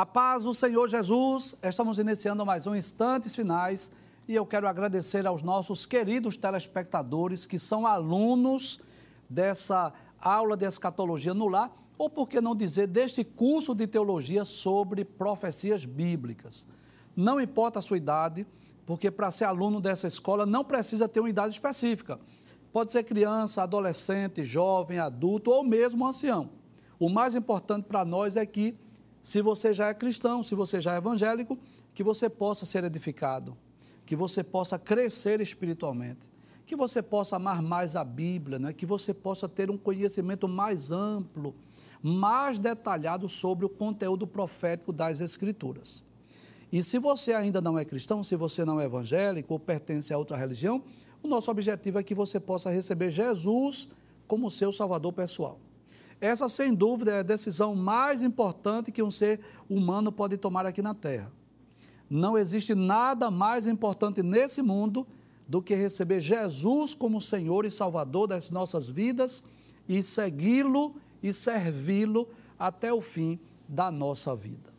A paz do Senhor Jesus, estamos iniciando mais um Instantes Finais e eu quero agradecer aos nossos queridos telespectadores que são alunos dessa aula de escatologia no lar, ou por que não dizer deste curso de teologia sobre profecias bíblicas. Não importa a sua idade, porque para ser aluno dessa escola não precisa ter uma idade específica. Pode ser criança, adolescente, jovem, adulto ou mesmo ancião. O mais importante para nós é que se você já é cristão, se você já é evangélico, que você possa ser edificado, que você possa crescer espiritualmente, que você possa amar mais a Bíblia, né? que você possa ter um conhecimento mais amplo, mais detalhado sobre o conteúdo profético das Escrituras. E se você ainda não é cristão, se você não é evangélico ou pertence a outra religião, o nosso objetivo é que você possa receber Jesus como seu salvador pessoal. Essa, sem dúvida, é a decisão mais importante que um ser humano pode tomar aqui na Terra. Não existe nada mais importante nesse mundo do que receber Jesus como Senhor e Salvador das nossas vidas e segui-lo e servi-lo até o fim da nossa vida.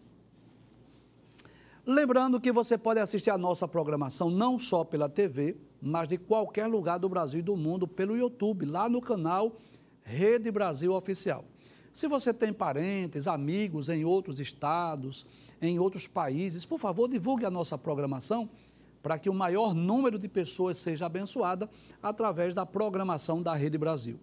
Lembrando que você pode assistir a nossa programação não só pela TV, mas de qualquer lugar do Brasil e do mundo pelo YouTube, lá no canal Rede Brasil Oficial. Se você tem parentes, amigos em outros estados, em outros países, por favor, divulgue a nossa programação para que o maior número de pessoas seja abençoada através da programação da Rede Brasil.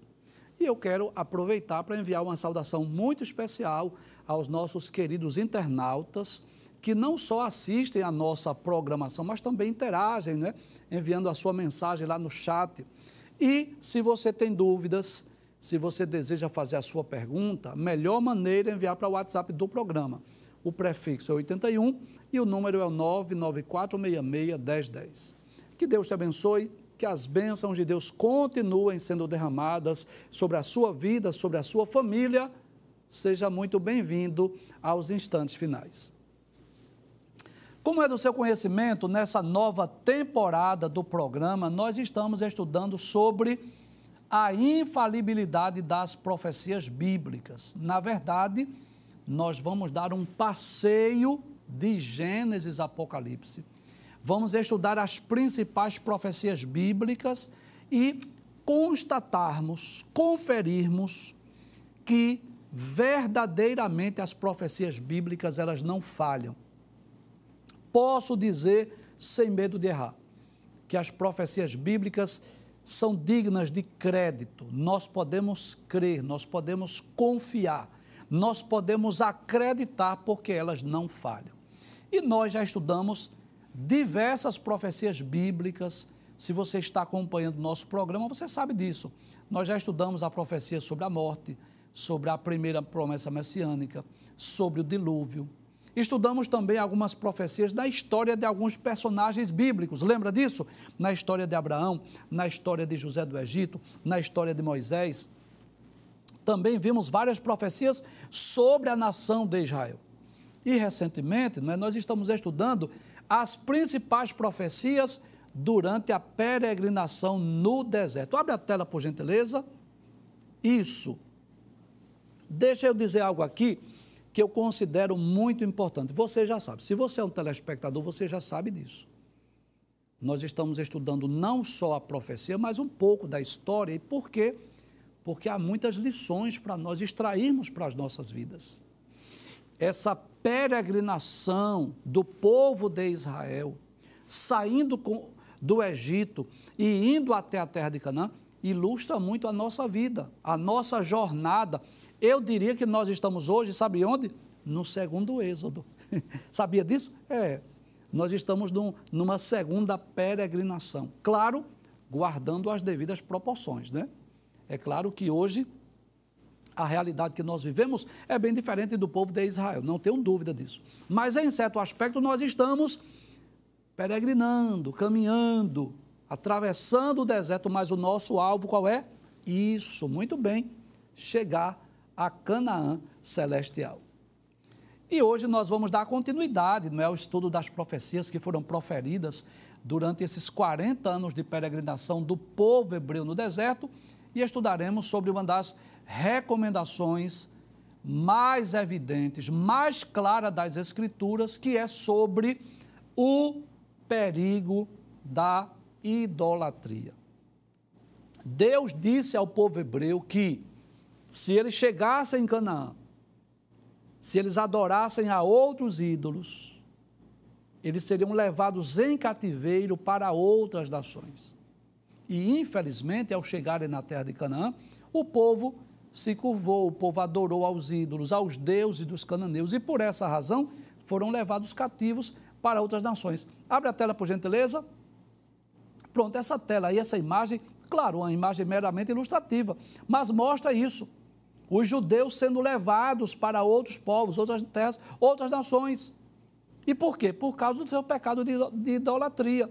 E eu quero aproveitar para enviar uma saudação muito especial aos nossos queridos internautas que não só assistem a nossa programação, mas também interagem, né? enviando a sua mensagem lá no chat. E se você tem dúvidas, se você deseja fazer a sua pergunta, a melhor maneira é enviar para o WhatsApp do programa. O prefixo é 81 e o número é o 994661010. Que Deus te abençoe, que as bênçãos de Deus continuem sendo derramadas sobre a sua vida, sobre a sua família. Seja muito bem-vindo aos instantes finais. Como é do seu conhecimento, nessa nova temporada do programa, nós estamos estudando sobre a infalibilidade das profecias bíblicas. Na verdade, nós vamos dar um passeio de Gênesis Apocalipse. Vamos estudar as principais profecias bíblicas e constatarmos, conferirmos que verdadeiramente as profecias bíblicas elas não falham. Posso dizer sem medo de errar que as profecias bíblicas são dignas de crédito. Nós podemos crer, nós podemos confiar, nós podemos acreditar porque elas não falham. E nós já estudamos diversas profecias bíblicas. Se você está acompanhando o nosso programa, você sabe disso. Nós já estudamos a profecia sobre a morte, sobre a primeira promessa messiânica, sobre o dilúvio, Estudamos também algumas profecias da história de alguns personagens bíblicos. Lembra disso? Na história de Abraão, na história de José do Egito, na história de Moisés. Também vimos várias profecias sobre a nação de Israel. E recentemente, né, nós estamos estudando as principais profecias durante a peregrinação no deserto. Abre a tela, por gentileza. Isso. Deixa eu dizer algo aqui que eu considero muito importante. Você já sabe, se você é um telespectador, você já sabe disso. Nós estamos estudando não só a profecia, mas um pouco da história. E por quê? Porque há muitas lições para nós extrairmos para as nossas vidas. Essa peregrinação do povo de Israel, saindo com, do Egito e indo até a terra de Canaã, ilustra muito a nossa vida, a nossa jornada eu diria que nós estamos hoje, sabe onde? No segundo êxodo. Sabia disso? É. Nós estamos num, numa segunda peregrinação. Claro, guardando as devidas proporções, né? É claro que hoje a realidade que nós vivemos é bem diferente do povo de Israel, não tenho dúvida disso. Mas em certo aspecto nós estamos peregrinando, caminhando, atravessando o deserto, mas o nosso alvo qual é? Isso, muito bem, chegar a Canaã celestial. E hoje nós vamos dar continuidade não é, ao estudo das profecias que foram proferidas durante esses 40 anos de peregrinação do povo hebreu no deserto e estudaremos sobre uma das recomendações mais evidentes, mais clara das Escrituras, que é sobre o perigo da idolatria. Deus disse ao povo hebreu que se eles chegassem em Canaã, se eles adorassem a outros ídolos, eles seriam levados em cativeiro para outras nações. E infelizmente, ao chegarem na terra de Canaã, o povo se curvou, o povo adorou aos ídolos, aos deuses dos cananeus, e por essa razão foram levados cativos para outras nações. Abre a tela, por gentileza. Pronto, essa tela aí, essa imagem, claro, uma imagem meramente ilustrativa, mas mostra isso. Os judeus sendo levados para outros povos, outras terras, outras nações. E por quê? Por causa do seu pecado de idolatria.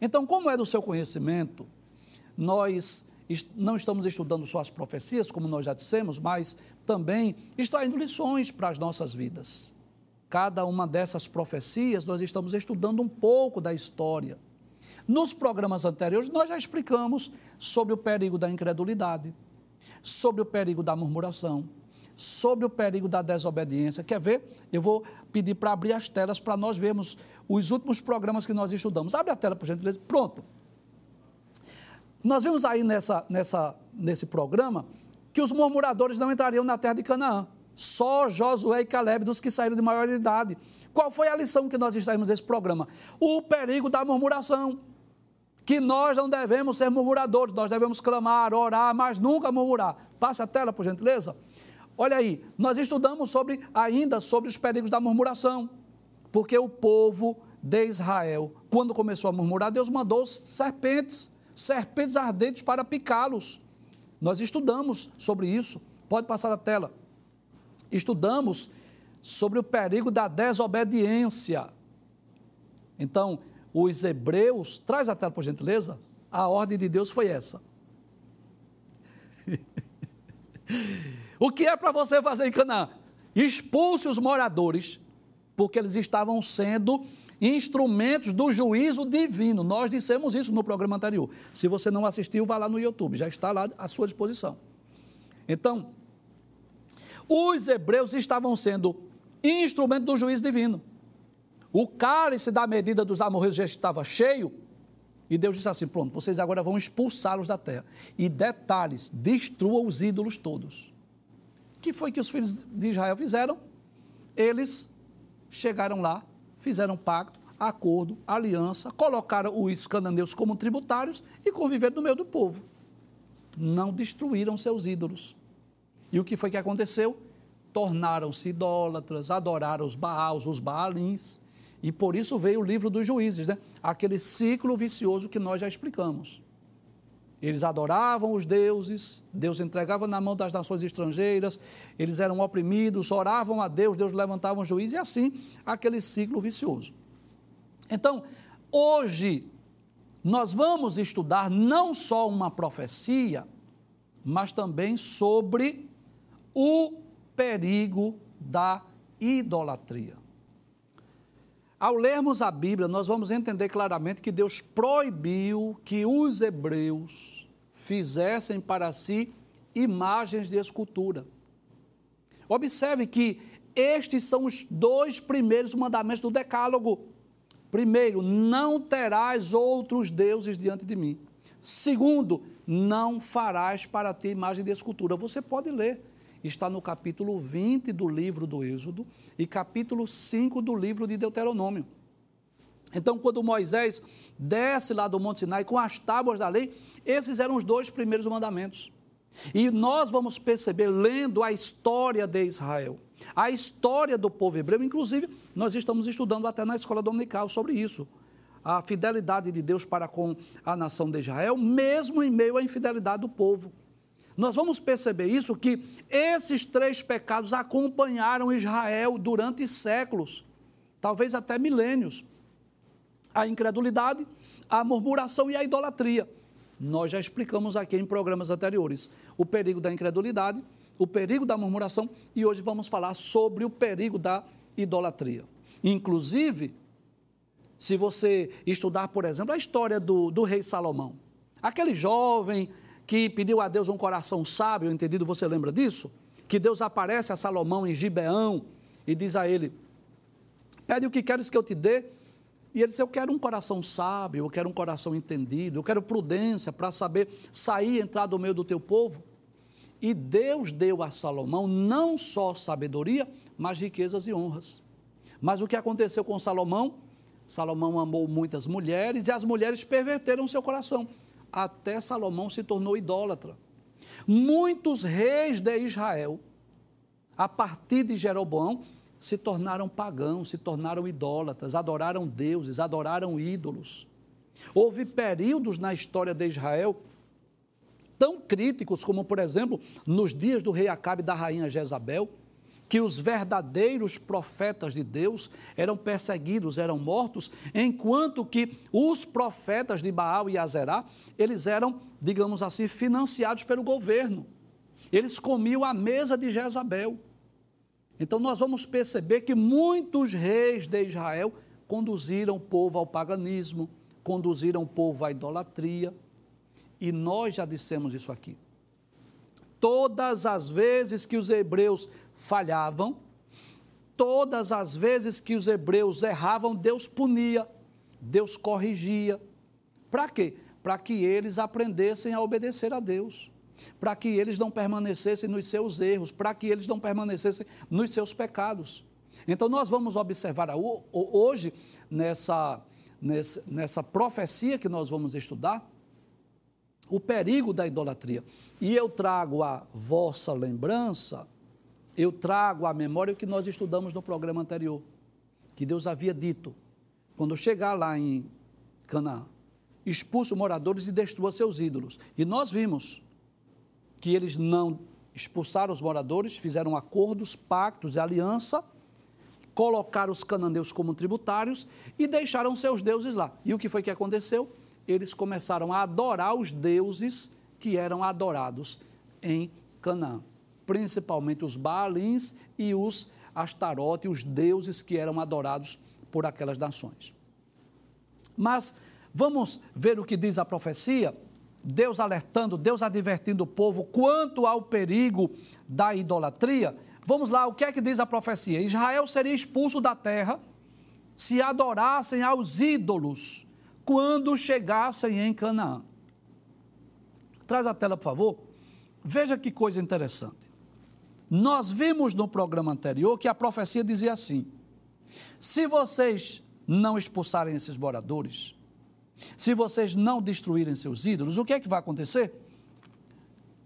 Então, como é do seu conhecimento, nós não estamos estudando só as profecias, como nós já dissemos, mas também extraindo lições para as nossas vidas. Cada uma dessas profecias, nós estamos estudando um pouco da história. Nos programas anteriores, nós já explicamos sobre o perigo da incredulidade, sobre o perigo da murmuração, sobre o perigo da desobediência. Quer ver? Eu vou pedir para abrir as telas para nós vermos os últimos programas que nós estudamos. Abre a tela, por gentileza. Pronto. Nós vimos aí nessa, nessa, nesse programa que os murmuradores não entrariam na terra de Canaã. Só Josué e Caleb dos que saíram de maior idade. Qual foi a lição que nós extraímos desse programa? O perigo da murmuração. Que nós não devemos ser murmuradores, nós devemos clamar, orar, mas nunca murmurar. Passe a tela, por gentileza. Olha aí, nós estudamos sobre ainda sobre os perigos da murmuração. Porque o povo de Israel, quando começou a murmurar, Deus mandou serpentes serpentes ardentes para picá-los. Nós estudamos sobre isso. Pode passar a tela. Estudamos sobre o perigo da desobediência. Então, os hebreus, traz a tela por gentileza, a ordem de Deus foi essa. o que é para você fazer em Canaã? Expulse os moradores, porque eles estavam sendo instrumentos do juízo divino. Nós dissemos isso no programa anterior. Se você não assistiu, vá lá no YouTube, já está lá à sua disposição. Então, os hebreus estavam sendo instrumento do juízo divino. O cálice da medida dos amorreus já estava cheio, e Deus disse assim: pronto, vocês agora vão expulsá-los da terra. E detalhes, destrua os ídolos todos. Que foi que os filhos de Israel fizeram? Eles chegaram lá fizeram pacto, acordo, aliança, colocaram os cananeus como tributários e conviveram no meio do povo. Não destruíram seus ídolos. E o que foi que aconteceu? Tornaram-se idólatras, adoraram os Baals, os Baalins. E por isso veio o livro dos juízes, né? aquele ciclo vicioso que nós já explicamos. Eles adoravam os deuses, Deus entregava na mão das nações estrangeiras, eles eram oprimidos, oravam a Deus, Deus levantava um juiz e assim aquele ciclo vicioso. Então, hoje, nós vamos estudar não só uma profecia, mas também sobre o perigo da idolatria. Ao lermos a Bíblia, nós vamos entender claramente que Deus proibiu que os hebreus fizessem para si imagens de escultura. Observe que estes são os dois primeiros mandamentos do Decálogo. Primeiro, não terás outros deuses diante de mim. Segundo, não farás para ti imagem de escultura. Você pode ler está no capítulo 20 do livro do Êxodo e capítulo 5 do livro de Deuteronômio. Então, quando Moisés desce lá do Monte Sinai com as tábuas da lei, esses eram os dois primeiros mandamentos. E nós vamos perceber, lendo a história de Israel, a história do povo hebreu, inclusive, nós estamos estudando até na escola dominical sobre isso. A fidelidade de Deus para com a nação de Israel, mesmo em meio à infidelidade do povo. Nós vamos perceber isso que esses três pecados acompanharam Israel durante séculos, talvez até milênios. A incredulidade, a murmuração e a idolatria. Nós já explicamos aqui em programas anteriores o perigo da incredulidade, o perigo da murmuração e hoje vamos falar sobre o perigo da idolatria. Inclusive, se você estudar, por exemplo, a história do, do rei Salomão, aquele jovem que pediu a Deus um coração sábio, entendido, você lembra disso? que Deus aparece a Salomão em Gibeão e diz a ele: Pede o que queres que eu te dê. E ele disse: Eu quero um coração sábio, eu quero um coração entendido, eu quero prudência para saber sair e entrar do meio do teu povo. E Deus deu a Salomão não só sabedoria, mas riquezas e honras. Mas o que aconteceu com Salomão? Salomão amou muitas mulheres e as mulheres perverteram seu coração. Até Salomão se tornou idólatra. Muitos reis de Israel, a partir de Jeroboão, se tornaram pagãos, se tornaram idólatras, adoraram deuses, adoraram ídolos. Houve períodos na história de Israel tão críticos como, por exemplo, nos dias do rei Acabe e da rainha Jezabel, que os verdadeiros profetas de Deus eram perseguidos, eram mortos, enquanto que os profetas de Baal e Azerá, eles eram, digamos assim, financiados pelo governo. Eles comiam a mesa de Jezabel. Então nós vamos perceber que muitos reis de Israel conduziram o povo ao paganismo, conduziram o povo à idolatria. E nós já dissemos isso aqui. Todas as vezes que os hebreus falhavam, todas as vezes que os hebreus erravam, Deus punia, Deus corrigia. Para quê? Para que eles aprendessem a obedecer a Deus, para que eles não permanecessem nos seus erros, para que eles não permanecessem nos seus pecados. Então, nós vamos observar hoje, nessa, nessa, nessa profecia que nós vamos estudar, o perigo da idolatria. E eu trago a vossa lembrança eu trago à memória o que nós estudamos no programa anterior, que Deus havia dito, quando chegar lá em Canaã, expulse moradores e destrua seus ídolos. E nós vimos que eles não expulsaram os moradores, fizeram acordos, pactos e aliança, colocaram os cananeus como tributários e deixaram seus deuses lá. E o que foi que aconteceu? Eles começaram a adorar os deuses que eram adorados em Canaã principalmente os Baalins e os Astarote, os deuses que eram adorados por aquelas nações. Mas vamos ver o que diz a profecia? Deus alertando, Deus advertindo o povo quanto ao perigo da idolatria. Vamos lá, o que é que diz a profecia? Israel seria expulso da terra se adorassem aos ídolos quando chegassem em Canaã. Traz a tela, por favor. Veja que coisa interessante. Nós vimos no programa anterior que a profecia dizia assim: se vocês não expulsarem esses moradores, se vocês não destruírem seus ídolos, o que é que vai acontecer?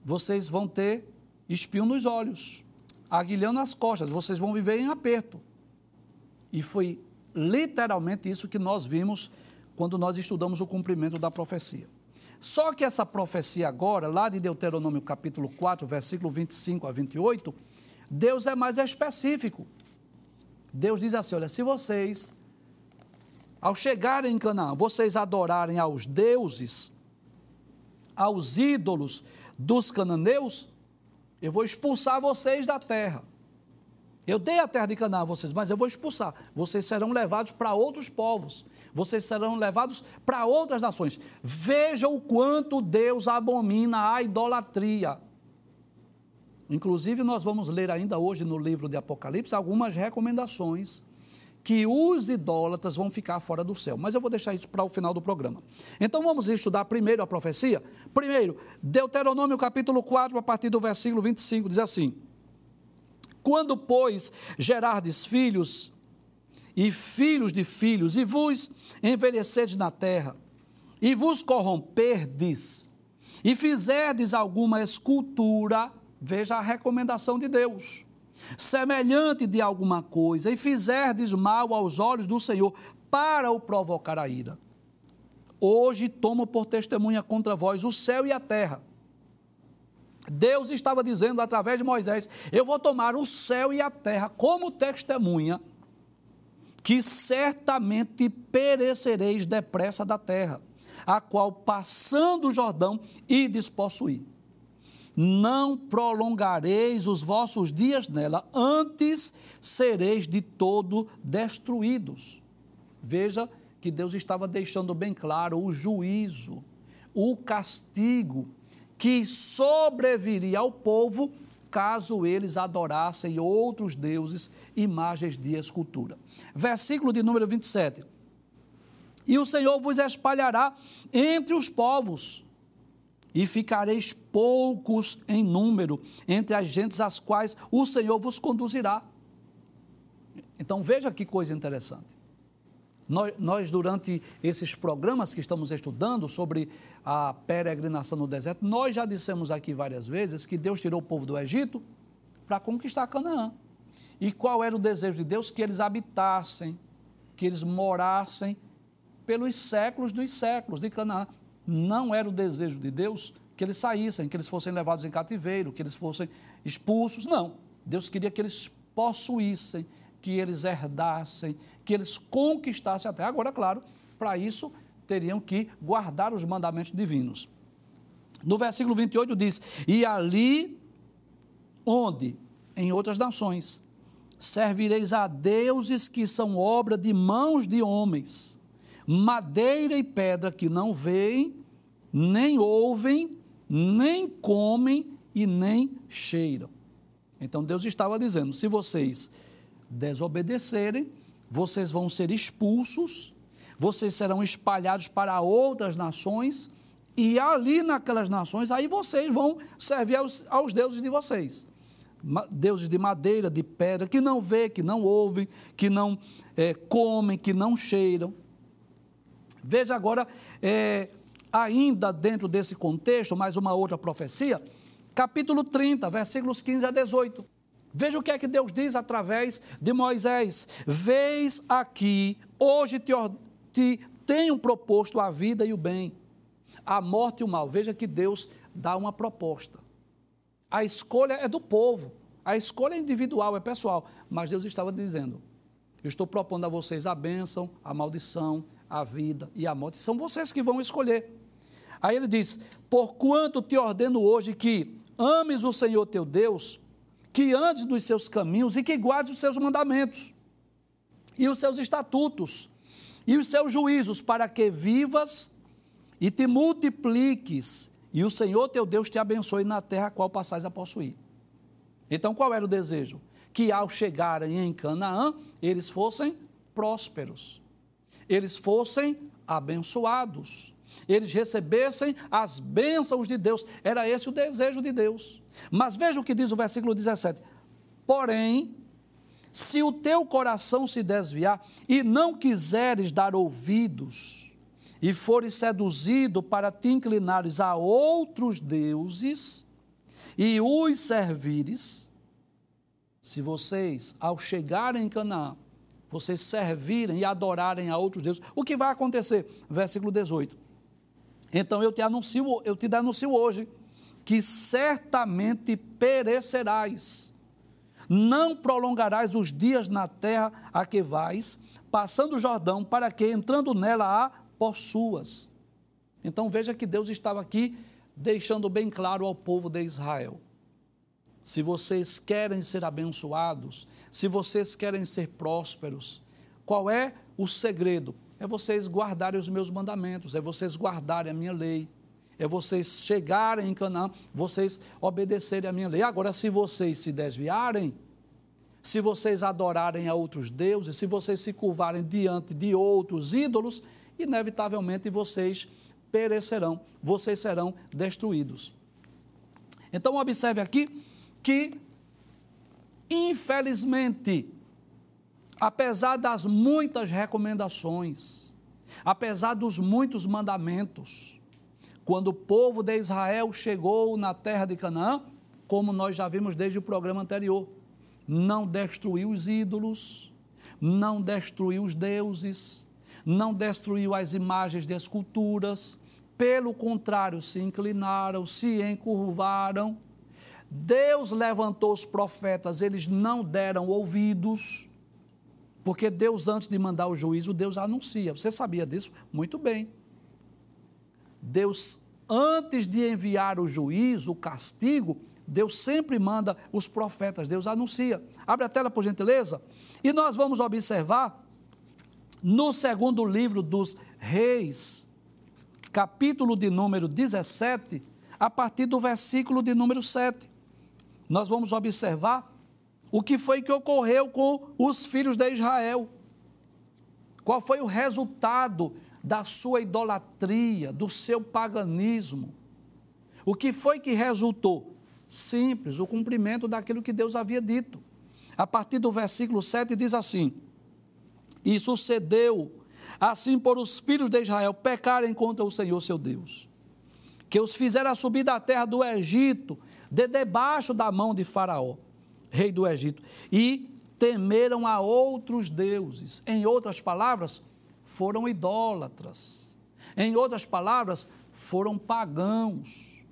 Vocês vão ter espinho nos olhos, aguilhão nas costas, vocês vão viver em aperto. E foi literalmente isso que nós vimos quando nós estudamos o cumprimento da profecia. Só que essa profecia agora, lá de Deuteronômio capítulo 4, versículo 25 a 28, Deus é mais específico. Deus diz assim: olha, se vocês, ao chegarem em Canaã, vocês adorarem aos deuses, aos ídolos dos cananeus, eu vou expulsar vocês da terra. Eu dei a terra de Canaã a vocês, mas eu vou expulsar. Vocês serão levados para outros povos vocês serão levados para outras nações. Veja o quanto Deus abomina a idolatria. Inclusive, nós vamos ler ainda hoje no livro de Apocalipse algumas recomendações que os idólatras vão ficar fora do céu. Mas eu vou deixar isso para o final do programa. Então vamos estudar primeiro a profecia. Primeiro, Deuteronômio capítulo 4, a partir do versículo 25, diz assim: Quando, pois, gerardes filhos, e filhos de filhos, e vos envelhecedes na terra, e vos corromperdes, e fizerdes alguma escultura, veja a recomendação de Deus, semelhante de alguma coisa, e fizerdes mal aos olhos do Senhor, para o provocar a ira. Hoje tomo por testemunha contra vós o céu e a terra. Deus estava dizendo através de Moisés: Eu vou tomar o céu e a terra como testemunha que certamente perecereis depressa da terra, a qual, passando o Jordão, ides possuir. Não prolongareis os vossos dias nela, antes sereis de todo destruídos. Veja que Deus estava deixando bem claro o juízo, o castigo que sobreviria ao povo caso eles adorassem outros deuses, imagens de escultura. Versículo de número 27. E o Senhor vos espalhará entre os povos, e ficareis poucos em número entre as gentes às quais o Senhor vos conduzirá. Então veja que coisa interessante. Nós, nós, durante esses programas que estamos estudando sobre a peregrinação no deserto, nós já dissemos aqui várias vezes que Deus tirou o povo do Egito para conquistar Canaã. E qual era o desejo de Deus? Que eles habitassem, que eles morassem pelos séculos dos séculos de Canaã. Não era o desejo de Deus que eles saíssem, que eles fossem levados em cativeiro, que eles fossem expulsos. Não. Deus queria que eles possuíssem, que eles herdassem, que eles conquistassem a terra. Agora, claro, para isso teriam que guardar os mandamentos divinos. No versículo 28 diz: E ali onde, em outras nações, servireis a deuses que são obra de mãos de homens, madeira e pedra que não veem, nem ouvem, nem comem e nem cheiram. Então Deus estava dizendo: se vocês desobedecerem, vocês vão ser expulsos, vocês serão espalhados para outras nações, e ali naquelas nações, aí vocês vão servir aos, aos deuses de vocês. Deuses de madeira, de pedra, que não vê, que não ouvem, que não é, comem, que não cheiram. Veja agora, é, ainda dentro desse contexto, mais uma outra profecia, capítulo 30, versículos 15 a 18. Veja o que é que Deus diz através de Moisés. Vês aqui, hoje te, te tenho proposto a vida e o bem, a morte e o mal. Veja que Deus dá uma proposta. A escolha é do povo, a escolha é individual, é pessoal. Mas Deus estava dizendo: Eu estou propondo a vocês a bênção, a maldição, a vida e a morte. São vocês que vão escolher. Aí ele diz: Porquanto te ordeno hoje que ames o Senhor teu Deus que andes nos seus caminhos e que guardes os seus mandamentos e os seus estatutos e os seus juízos, para que vivas e te multipliques, e o Senhor teu Deus te abençoe na terra a qual passais a possuir. Então, qual era o desejo? Que ao chegarem em Canaã, eles fossem prósperos, eles fossem abençoados, eles recebessem as bênçãos de Deus. Era esse o desejo de Deus. Mas veja o que diz o versículo 17: Porém, se o teu coração se desviar e não quiseres dar ouvidos, e fores seduzido para te inclinares a outros deuses e os servires, se vocês, ao chegarem em Canaã, vocês servirem e adorarem a outros deuses, o que vai acontecer? Versículo 18. Então eu te anuncio, eu te anuncio hoje que certamente perecerás. Não prolongarás os dias na terra a que vais, passando o Jordão, para que, entrando nela, a possuas. Então veja que Deus estava aqui deixando bem claro ao povo de Israel. Se vocês querem ser abençoados, se vocês querem ser prósperos, qual é o segredo? É vocês guardarem os meus mandamentos, é vocês guardarem a minha lei é vocês chegarem em Canaã, vocês obedecerem à minha lei. Agora, se vocês se desviarem, se vocês adorarem a outros deuses, se vocês se curvarem diante de outros ídolos, inevitavelmente vocês perecerão, vocês serão destruídos. Então, observe aqui que, infelizmente, apesar das muitas recomendações, apesar dos muitos mandamentos, quando o povo de Israel chegou na terra de Canaã, como nós já vimos desde o programa anterior, não destruiu os ídolos, não destruiu os deuses, não destruiu as imagens de esculturas, pelo contrário, se inclinaram, se encurvaram. Deus levantou os profetas, eles não deram ouvidos, porque Deus, antes de mandar o juízo, Deus anuncia. Você sabia disso? Muito bem. Deus, antes de enviar o juízo, o castigo, Deus sempre manda os profetas, Deus anuncia. Abre a tela, por gentileza. E nós vamos observar no segundo livro dos Reis, capítulo de número 17, a partir do versículo de número 7. nós vamos observar o que foi que ocorreu com os filhos de Israel. Qual foi o resultado da sua idolatria, do seu paganismo? O que foi que resultou? Simples, o cumprimento daquilo que Deus havia dito. A partir do versículo 7 diz assim: E sucedeu assim por os filhos de Israel pecarem contra o Senhor seu Deus, que os fizeram subir da terra do Egito, de debaixo da mão de Faraó, rei do Egito, e temeram a outros deuses. Em outras palavras, foram idólatras. Em outras palavras, foram pagãos.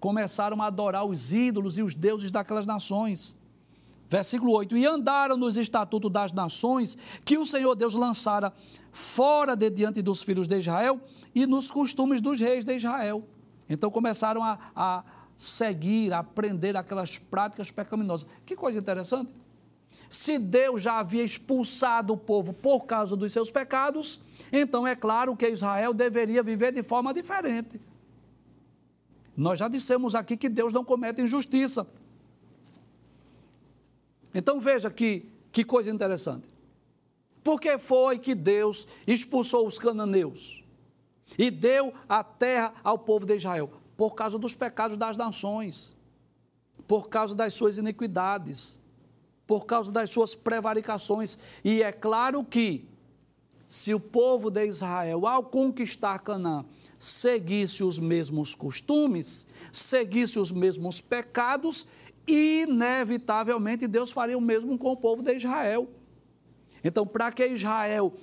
Começaram a adorar os ídolos e os deuses daquelas nações. Versículo 8: E andaram nos estatutos das nações que o Senhor Deus lançara fora de diante dos filhos de Israel e nos costumes dos reis de Israel. Então começaram a, a seguir, a aprender aquelas práticas pecaminosas. Que coisa interessante. Se Deus já havia expulsado o povo por causa dos seus pecados, então é claro que Israel deveria viver de forma diferente. Nós já dissemos aqui que Deus não comete injustiça. Então veja que, que coisa interessante. Por que foi que Deus expulsou os cananeus e deu a terra ao povo de Israel? Por causa dos pecados das nações, por causa das suas iniquidades, por causa das suas prevaricações. E é claro que, se o povo de Israel, ao conquistar Canaã, seguisse os mesmos costumes, seguisse os mesmos pecados, inevitavelmente Deus faria o mesmo com o povo de Israel. Então, para que Israel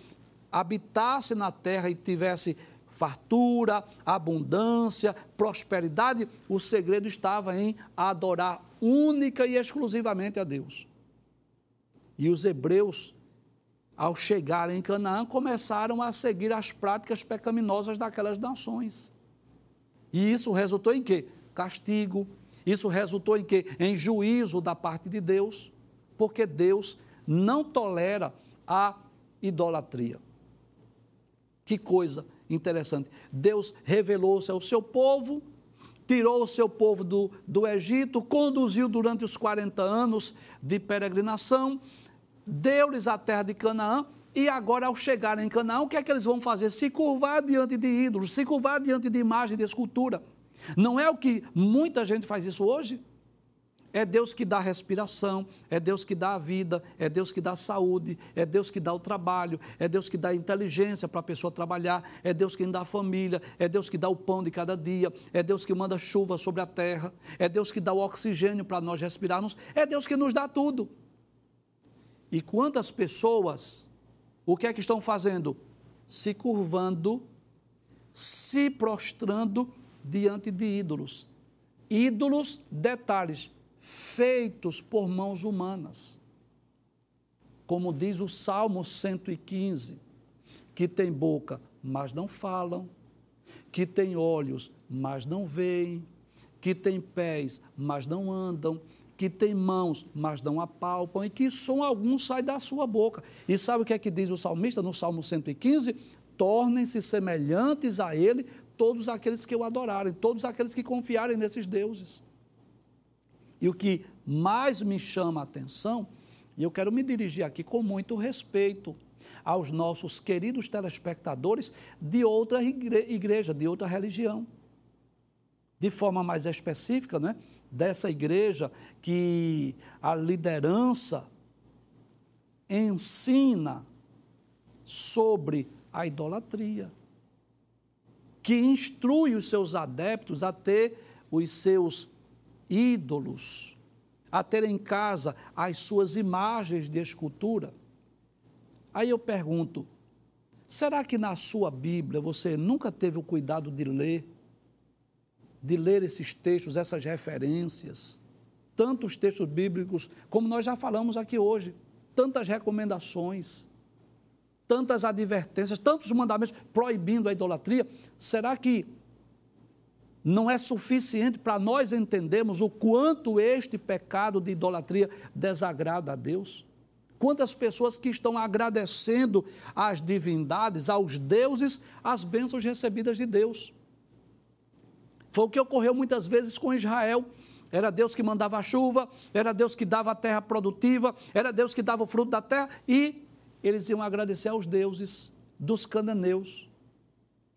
habitasse na terra e tivesse fartura, abundância, prosperidade, o segredo estava em adorar única e exclusivamente a Deus. E os hebreus, ao chegarem em Canaã, começaram a seguir as práticas pecaminosas daquelas nações. E isso resultou em quê? Castigo, isso resultou em quê? Em juízo da parte de Deus, porque Deus não tolera a idolatria. Que coisa interessante. Deus revelou-se ao seu povo, tirou o seu povo do, do Egito, conduziu durante os 40 anos de peregrinação, deu-lhes a terra de Canaã, e agora, ao chegarem em Canaã, o que é que eles vão fazer? Se curvar diante de ídolos, se curvar diante de imagem de escultura. Não é o que muita gente faz isso hoje? É Deus que dá respiração, é Deus que dá a vida, é Deus que dá a saúde, é Deus que dá o trabalho, é Deus que dá a inteligência para a pessoa trabalhar, é Deus quem dá a família, é Deus que dá o pão de cada dia, é Deus que manda chuva sobre a terra, é Deus que dá o oxigênio para nós respirarmos, é Deus que nos dá tudo. E quantas pessoas, o que é que estão fazendo? Se curvando, se prostrando diante de ídolos. Ídolos, detalhes, feitos por mãos humanas. Como diz o Salmo 115, que tem boca, mas não falam, que tem olhos, mas não veem, que tem pés, mas não andam, que tem mãos, mas não apalpam, e que som algum sai da sua boca. E sabe o que é que diz o salmista no Salmo 115? Tornem-se semelhantes a ele, todos aqueles que o adorarem, todos aqueles que confiarem nesses deuses. E o que mais me chama a atenção, e eu quero me dirigir aqui com muito respeito aos nossos queridos telespectadores de outra igreja, de outra religião. De forma mais específica, né, dessa igreja que a liderança ensina sobre a idolatria que instrui os seus adeptos a ter os seus ídolos, a ter em casa as suas imagens de escultura. Aí eu pergunto: será que na sua Bíblia você nunca teve o cuidado de ler, de ler esses textos, essas referências? Tantos textos bíblicos, como nós já falamos aqui hoje, tantas recomendações tantas advertências, tantos mandamentos proibindo a idolatria, será que não é suficiente para nós entendermos o quanto este pecado de idolatria desagrada a Deus? Quantas pessoas que estão agradecendo às divindades, aos deuses, as bênçãos recebidas de Deus. Foi o que ocorreu muitas vezes com Israel. era Deus que mandava a chuva, era Deus que dava a terra produtiva, era Deus que dava o fruto da terra e eles iam agradecer aos deuses dos cananeus.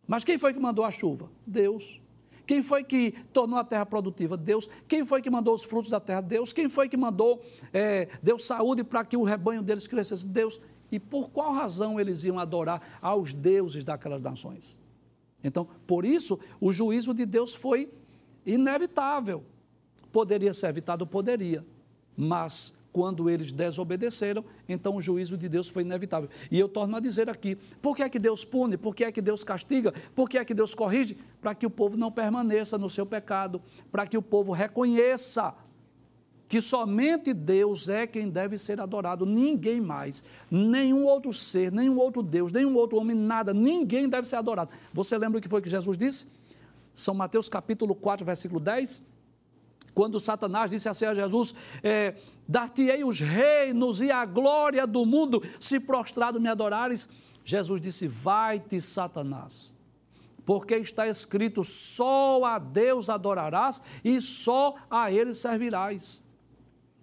Mas quem foi que mandou a chuva? Deus. Quem foi que tornou a terra produtiva? Deus. Quem foi que mandou os frutos da terra? Deus. Quem foi que mandou, é, deu saúde para que o rebanho deles crescesse? Deus. E por qual razão eles iam adorar aos deuses daquelas nações? Então, por isso, o juízo de Deus foi inevitável. Poderia ser evitado? Poderia. Mas quando eles desobedeceram, então o juízo de Deus foi inevitável. E eu torno a dizer aqui: por que é que Deus pune? Por que é que Deus castiga? Por que é que Deus corrige? Para que o povo não permaneça no seu pecado, para que o povo reconheça que somente Deus é quem deve ser adorado, ninguém mais, nenhum outro ser, nenhum outro Deus, nenhum outro homem, nada, ninguém deve ser adorado. Você lembra o que foi que Jesus disse? São Mateus capítulo 4, versículo 10. Quando Satanás disse assim a Jesus: é, Dar-te-ei os reinos e a glória do mundo, se prostrado me adorares. Jesus disse: Vai-te, Satanás, porque está escrito: só a Deus adorarás e só a Ele servirás.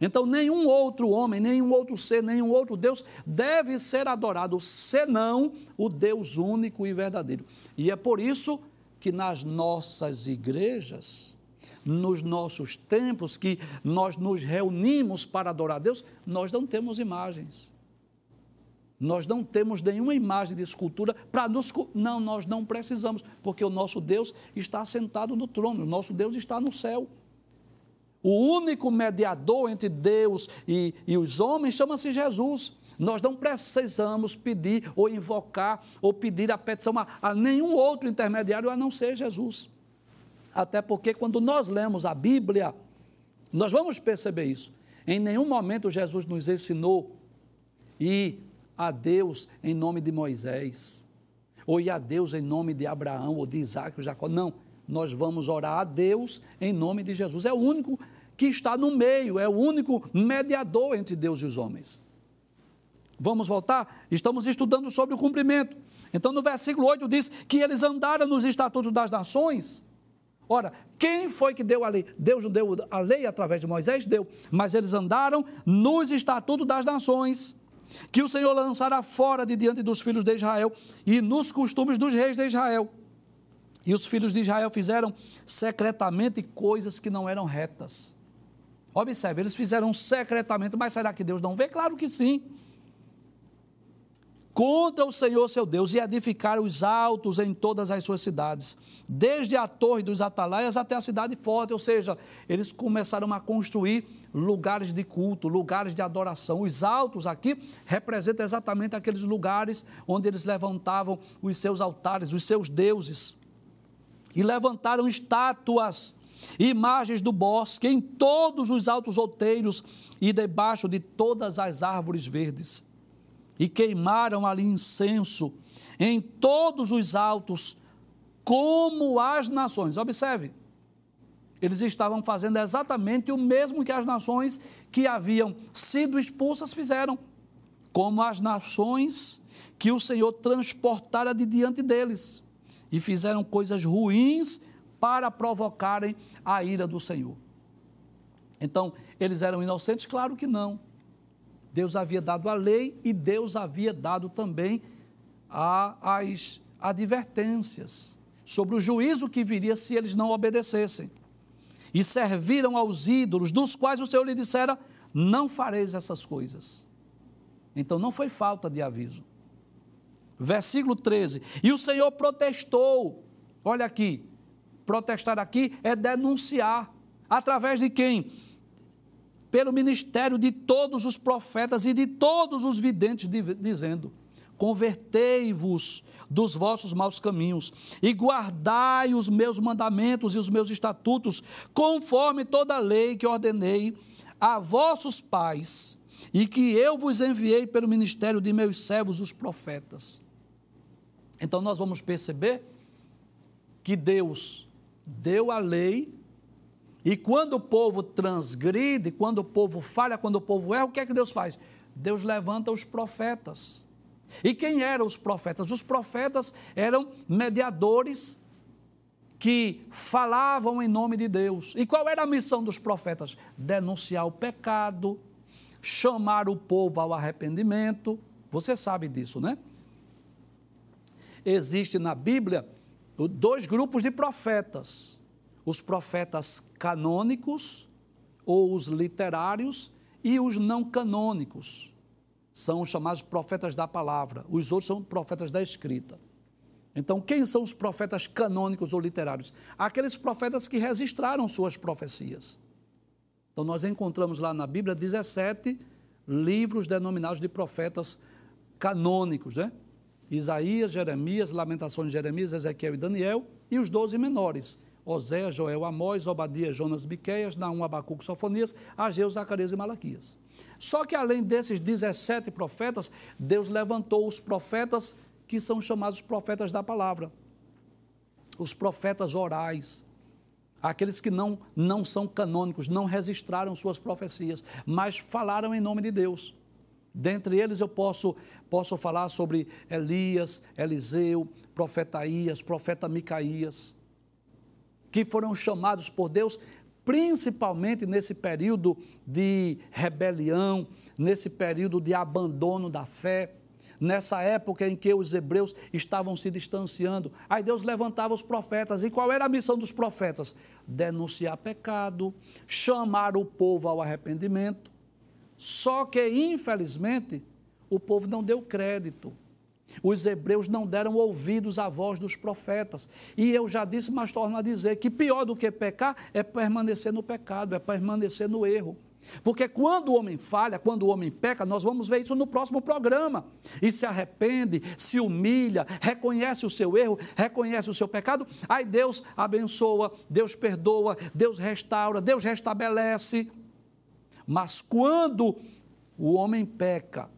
Então, nenhum outro homem, nenhum outro ser, nenhum outro Deus deve ser adorado, senão o Deus único e verdadeiro. E é por isso que nas nossas igrejas, nos nossos templos, que nós nos reunimos para adorar a Deus, nós não temos imagens. Nós não temos nenhuma imagem de escultura para nos. Não, nós não precisamos, porque o nosso Deus está sentado no trono, o nosso Deus está no céu. O único mediador entre Deus e, e os homens chama-se Jesus. Nós não precisamos pedir ou invocar ou pedir a petição a, a nenhum outro intermediário a não ser Jesus. Até porque quando nós lemos a Bíblia, nós vamos perceber isso. Em nenhum momento Jesus nos ensinou ir a Deus em nome de Moisés, ou ir a Deus em nome de Abraão ou de Isaac ou Jacó. Não, nós vamos orar a Deus em nome de Jesus. É o único que está no meio, é o único mediador entre Deus e os homens. Vamos voltar? Estamos estudando sobre o cumprimento. Então, no versículo 8 diz que eles andaram nos estatutos das nações. Ora, quem foi que deu a lei? Deus não deu a lei através de Moisés? Deu. Mas eles andaram nos estatutos das nações, que o Senhor lançara fora de diante dos filhos de Israel e nos costumes dos reis de Israel. E os filhos de Israel fizeram secretamente coisas que não eram retas. Observe, eles fizeram secretamente, mas será que Deus não vê? Claro que sim. Contra o Senhor seu Deus e edificaram os altos em todas as suas cidades, desde a torre dos atalaias até a cidade forte, ou seja, eles começaram a construir lugares de culto, lugares de adoração. Os altos aqui representam exatamente aqueles lugares onde eles levantavam os seus altares, os seus deuses. E levantaram estátuas imagens do bosque em todos os altos outeiros e debaixo de todas as árvores verdes. E queimaram ali incenso em todos os altos, como as nações. Observe, eles estavam fazendo exatamente o mesmo que as nações que haviam sido expulsas fizeram, como as nações que o Senhor transportara de diante deles, e fizeram coisas ruins para provocarem a ira do Senhor. Então, eles eram inocentes? Claro que não. Deus havia dado a lei e Deus havia dado também a, as advertências sobre o juízo que viria se eles não obedecessem. E serviram aos ídolos, dos quais o Senhor lhe dissera: Não fareis essas coisas. Então não foi falta de aviso. Versículo 13: E o Senhor protestou, olha aqui, Protestar aqui é denunciar. Através de quem? Pelo ministério de todos os profetas e de todos os videntes, dizendo: Convertei-vos dos vossos maus caminhos e guardai os meus mandamentos e os meus estatutos, conforme toda a lei que ordenei a vossos pais e que eu vos enviei pelo ministério de meus servos, os profetas. Então nós vamos perceber que Deus deu a lei, e quando o povo transgride, quando o povo falha, quando o povo erra, o que é que Deus faz? Deus levanta os profetas. E quem eram os profetas? Os profetas eram mediadores que falavam em nome de Deus. E qual era a missão dos profetas? Denunciar o pecado, chamar o povo ao arrependimento. Você sabe disso, né? Existe na Bíblia dois grupos de profetas: os profetas canônicos ou os literários e os não canônicos. São os chamados profetas da palavra. Os outros são profetas da escrita. Então, quem são os profetas canônicos ou literários? Aqueles profetas que registraram suas profecias. Então, nós encontramos lá na Bíblia 17 livros denominados de profetas canônicos, né? Isaías, Jeremias, Lamentações de Jeremias, Ezequiel e Daniel, e os doze menores, Oséias, Joel, Amós, Obadias, Jonas, Miqueias, Naum, Abacuco, Sofonias, Ageu, Zacarias e Malaquias. Só que além desses 17 profetas, Deus levantou os profetas que são chamados profetas da palavra. Os profetas orais, aqueles que não, não são canônicos, não registraram suas profecias, mas falaram em nome de Deus. Dentre eles eu posso, posso falar sobre Elias, Eliseu, profeta Ias, profeta Micaías, que foram chamados por Deus principalmente nesse período de rebelião, nesse período de abandono da fé, nessa época em que os hebreus estavam se distanciando. Aí Deus levantava os profetas. E qual era a missão dos profetas? Denunciar pecado, chamar o povo ao arrependimento, só que, infelizmente, o povo não deu crédito. Os hebreus não deram ouvidos à voz dos profetas. E eu já disse, mas torno a dizer que pior do que pecar é permanecer no pecado, é permanecer no erro. Porque quando o homem falha, quando o homem peca, nós vamos ver isso no próximo programa. E se arrepende, se humilha, reconhece o seu erro, reconhece o seu pecado, aí Deus abençoa, Deus perdoa, Deus restaura, Deus restabelece. Mas quando o homem peca,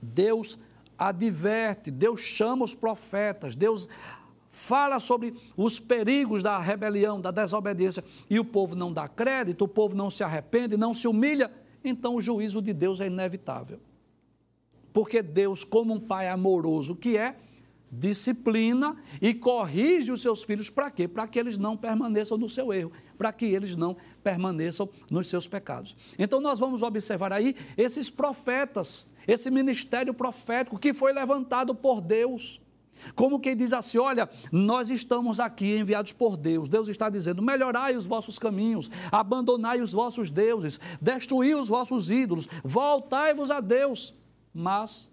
Deus adverte, Deus chama os profetas, Deus fala sobre os perigos da rebelião, da desobediência, e o povo não dá crédito, o povo não se arrepende, não se humilha, então o juízo de Deus é inevitável. Porque Deus, como um pai amoroso que é, disciplina e corrige os seus filhos para quê? Para que eles não permaneçam no seu erro, para que eles não permaneçam nos seus pecados. Então nós vamos observar aí esses profetas, esse ministério profético que foi levantado por Deus. Como quem diz assim: olha, nós estamos aqui enviados por Deus. Deus está dizendo: melhorai os vossos caminhos, abandonai os vossos deuses, destruí os vossos ídolos, voltai-vos a Deus. Mas,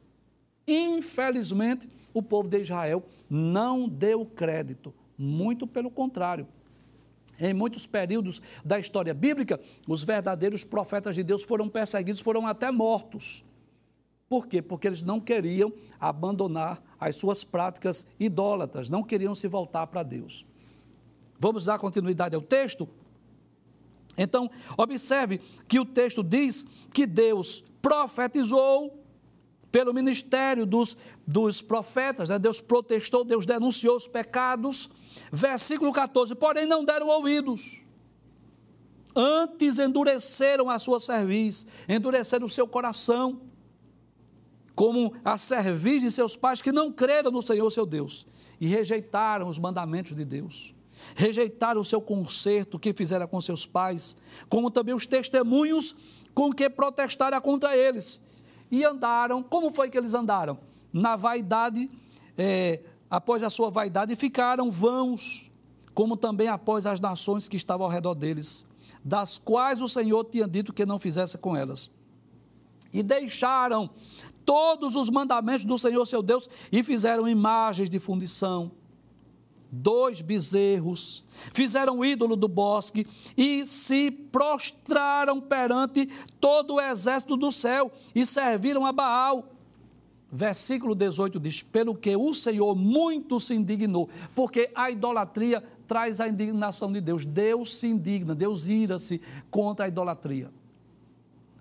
infelizmente, o povo de Israel não deu crédito, muito pelo contrário. Em muitos períodos da história bíblica, os verdadeiros profetas de Deus foram perseguidos, foram até mortos. Por quê? Porque eles não queriam abandonar as suas práticas idólatras, não queriam se voltar para Deus. Vamos dar continuidade ao texto? Então, observe que o texto diz que Deus profetizou pelo ministério dos, dos profetas, né? Deus protestou, Deus denunciou os pecados. Versículo 14: Porém, não deram ouvidos. Antes endureceram a sua cerviz, endureceram o seu coração, como a cerviz de seus pais que não creram no Senhor seu Deus e rejeitaram os mandamentos de Deus. Rejeitaram o seu conserto que fizera com seus pais, como também os testemunhos com que protestara contra eles e andaram. Como foi que eles andaram? Na vaidade, é, após a sua vaidade, ficaram vãos, como também após as nações que estavam ao redor deles, das quais o Senhor tinha dito que não fizesse com elas. E deixaram todos os mandamentos do Senhor seu Deus e fizeram imagens de fundição dois bezerros, fizeram o ídolo do bosque e se prostraram perante todo o exército do céu e serviram a Baal. Versículo 18 diz: Pelo que o Senhor muito se indignou, porque a idolatria traz a indignação de Deus. Deus se indigna, Deus ira-se contra a idolatria.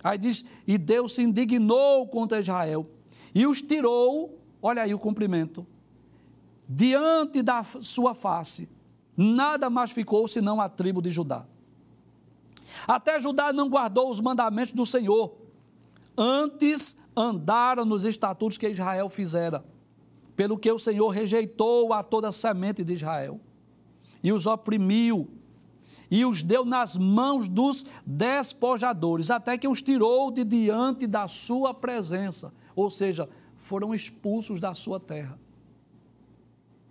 Aí diz: E Deus se indignou contra Israel e os tirou, olha aí o cumprimento, diante da sua face, nada mais ficou senão a tribo de Judá. Até Judá não guardou os mandamentos do Senhor, antes andaram nos estatutos que Israel fizera, pelo que o Senhor rejeitou a toda a semente de Israel. e os oprimiu, e os deu nas mãos dos despojadores, até que os tirou de diante da sua presença. Ou seja, foram expulsos da sua terra.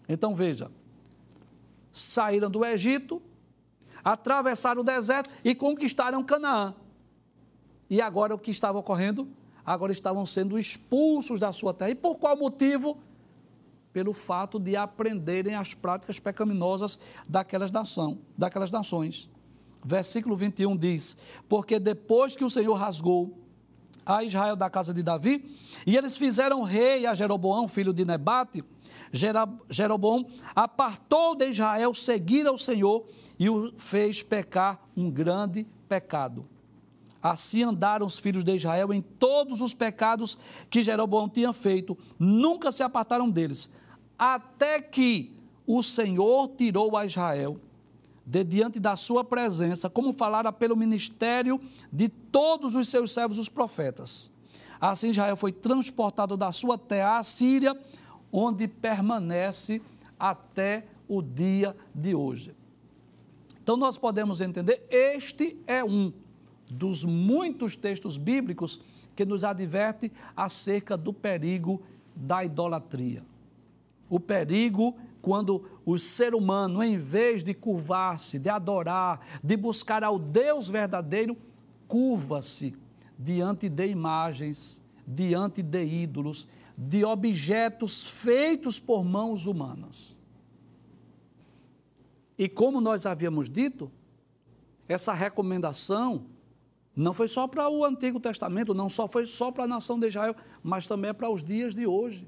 Então veja, saíram do Egito, atravessaram o deserto e conquistaram Canaã. E agora o que estava ocorrendo? Agora estavam sendo expulsos da sua terra. E por qual motivo? Pelo fato de aprenderem as práticas pecaminosas daquelas, nação, daquelas nações. Versículo 21 diz: Porque depois que o Senhor rasgou a Israel da casa de Davi, e eles fizeram rei a Jeroboão, filho de Nebate, Jeroboão apartou de Israel seguir ao Senhor e o fez pecar um grande pecado. Assim andaram os filhos de Israel em todos os pecados que Jeroboão tinha feito, nunca se apartaram deles, até que o Senhor tirou a Israel de diante da sua presença, como falara pelo ministério de todos os seus servos, os profetas. Assim Israel foi transportado da sua terra à Síria, onde permanece até o dia de hoje. Então nós podemos entender, este é um dos muitos textos bíblicos que nos adverte acerca do perigo da idolatria. O perigo quando o ser humano, em vez de curvar-se, de adorar, de buscar ao Deus verdadeiro, curva-se diante de imagens, diante de ídolos, de objetos feitos por mãos humanas. E como nós havíamos dito, essa recomendação não foi só para o Antigo Testamento, não só foi só para a nação de Israel, mas também é para os dias de hoje.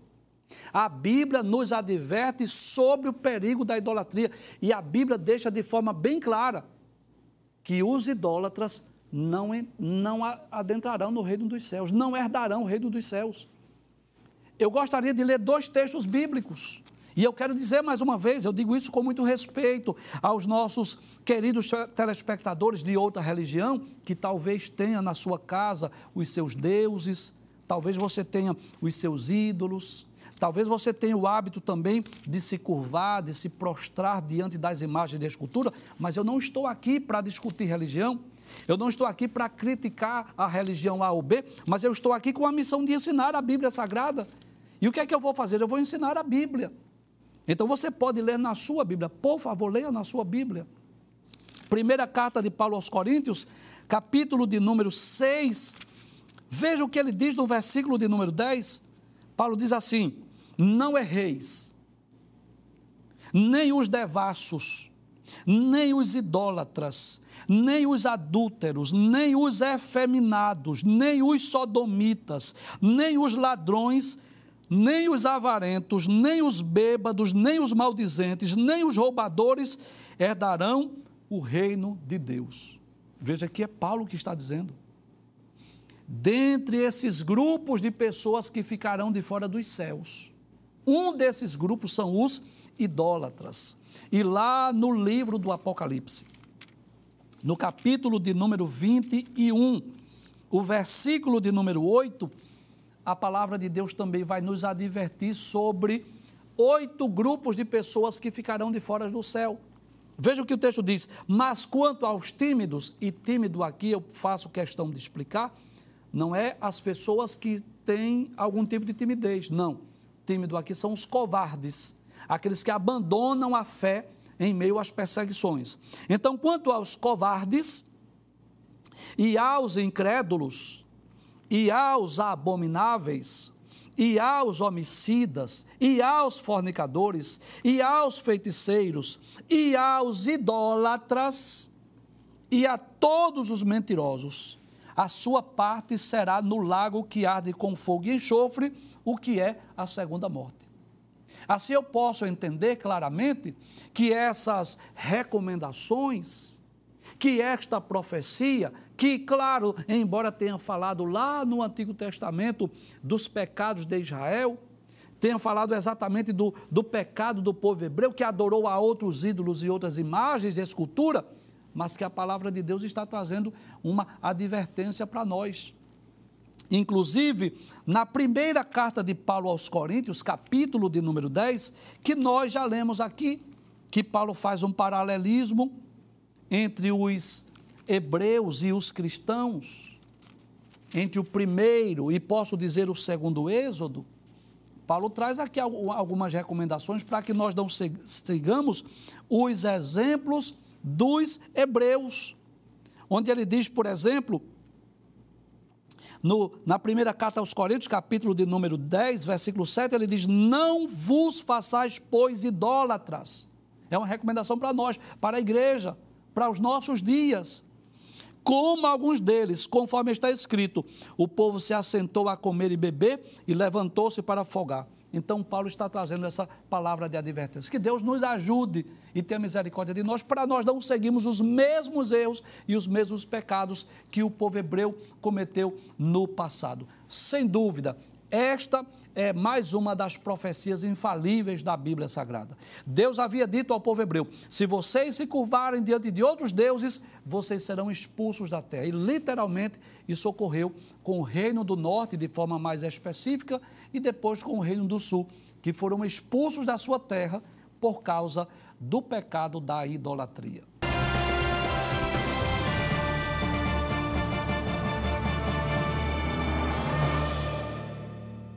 A Bíblia nos adverte sobre o perigo da idolatria e a Bíblia deixa de forma bem clara que os idólatras não, não adentrarão no reino dos céus, não herdarão o reino dos céus. Eu gostaria de ler dois textos bíblicos. E eu quero dizer mais uma vez, eu digo isso com muito respeito aos nossos queridos telespectadores de outra religião, que talvez tenha na sua casa os seus deuses, talvez você tenha os seus ídolos, talvez você tenha o hábito também de se curvar, de se prostrar diante das imagens de escultura, mas eu não estou aqui para discutir religião. Eu não estou aqui para criticar a religião A ou B, mas eu estou aqui com a missão de ensinar a Bíblia Sagrada. E o que é que eu vou fazer? Eu vou ensinar a Bíblia. Então você pode ler na sua Bíblia, por favor, leia na sua Bíblia. Primeira carta de Paulo aos Coríntios, capítulo de número 6. Veja o que ele diz no versículo de número 10. Paulo diz assim: Não erreis, nem os devassos, nem os idólatras, nem os adúlteros, nem os efeminados, nem os sodomitas, nem os ladrões nem os avarentos, nem os bêbados, nem os maldizentes, nem os roubadores herdarão o reino de Deus. Veja que é Paulo que está dizendo. Dentre esses grupos de pessoas que ficarão de fora dos céus, um desses grupos são os idólatras. E lá no livro do Apocalipse, no capítulo de número 21, o versículo de número 8, a palavra de Deus também vai nos advertir sobre oito grupos de pessoas que ficarão de fora do céu. Veja o que o texto diz. Mas quanto aos tímidos, e tímido aqui eu faço questão de explicar, não é as pessoas que têm algum tipo de timidez, não. Tímido aqui são os covardes, aqueles que abandonam a fé em meio às perseguições. Então, quanto aos covardes e aos incrédulos, e aos abomináveis, e aos homicidas, e aos fornicadores, e aos feiticeiros, e aos idólatras, e a todos os mentirosos. A sua parte será no lago que arde com fogo e enxofre, o que é a segunda morte. Assim eu posso entender claramente que essas recomendações, que esta profecia que, claro, embora tenha falado lá no Antigo Testamento dos pecados de Israel, tenha falado exatamente do, do pecado do povo hebreu, que adorou a outros ídolos e outras imagens e escultura, mas que a palavra de Deus está trazendo uma advertência para nós. Inclusive, na primeira carta de Paulo aos Coríntios, capítulo de número 10, que nós já lemos aqui, que Paulo faz um paralelismo entre os hebreus e os cristãos, entre o primeiro e posso dizer o segundo Êxodo. Paulo traz aqui algumas recomendações para que nós não sigamos os exemplos dos hebreus, onde ele diz, por exemplo, no, na primeira carta aos Coríntios, capítulo de número 10, versículo 7, ele diz: Não vos façais, pois, idólatras. É uma recomendação para nós, para a igreja, para os nossos dias. Como alguns deles, conforme está escrito, o povo se assentou a comer e beber e levantou-se para folgar. Então, Paulo está trazendo essa palavra de advertência. Que Deus nos ajude e tenha misericórdia de nós, para nós não seguirmos os mesmos erros e os mesmos pecados que o povo hebreu cometeu no passado. Sem dúvida, esta é mais uma das profecias infalíveis da Bíblia Sagrada. Deus havia dito ao povo hebreu: se vocês se curvarem diante de outros deuses, vocês serão expulsos da terra. E literalmente isso ocorreu com o reino do norte de forma mais específica e depois com o reino do sul, que foram expulsos da sua terra por causa do pecado da idolatria.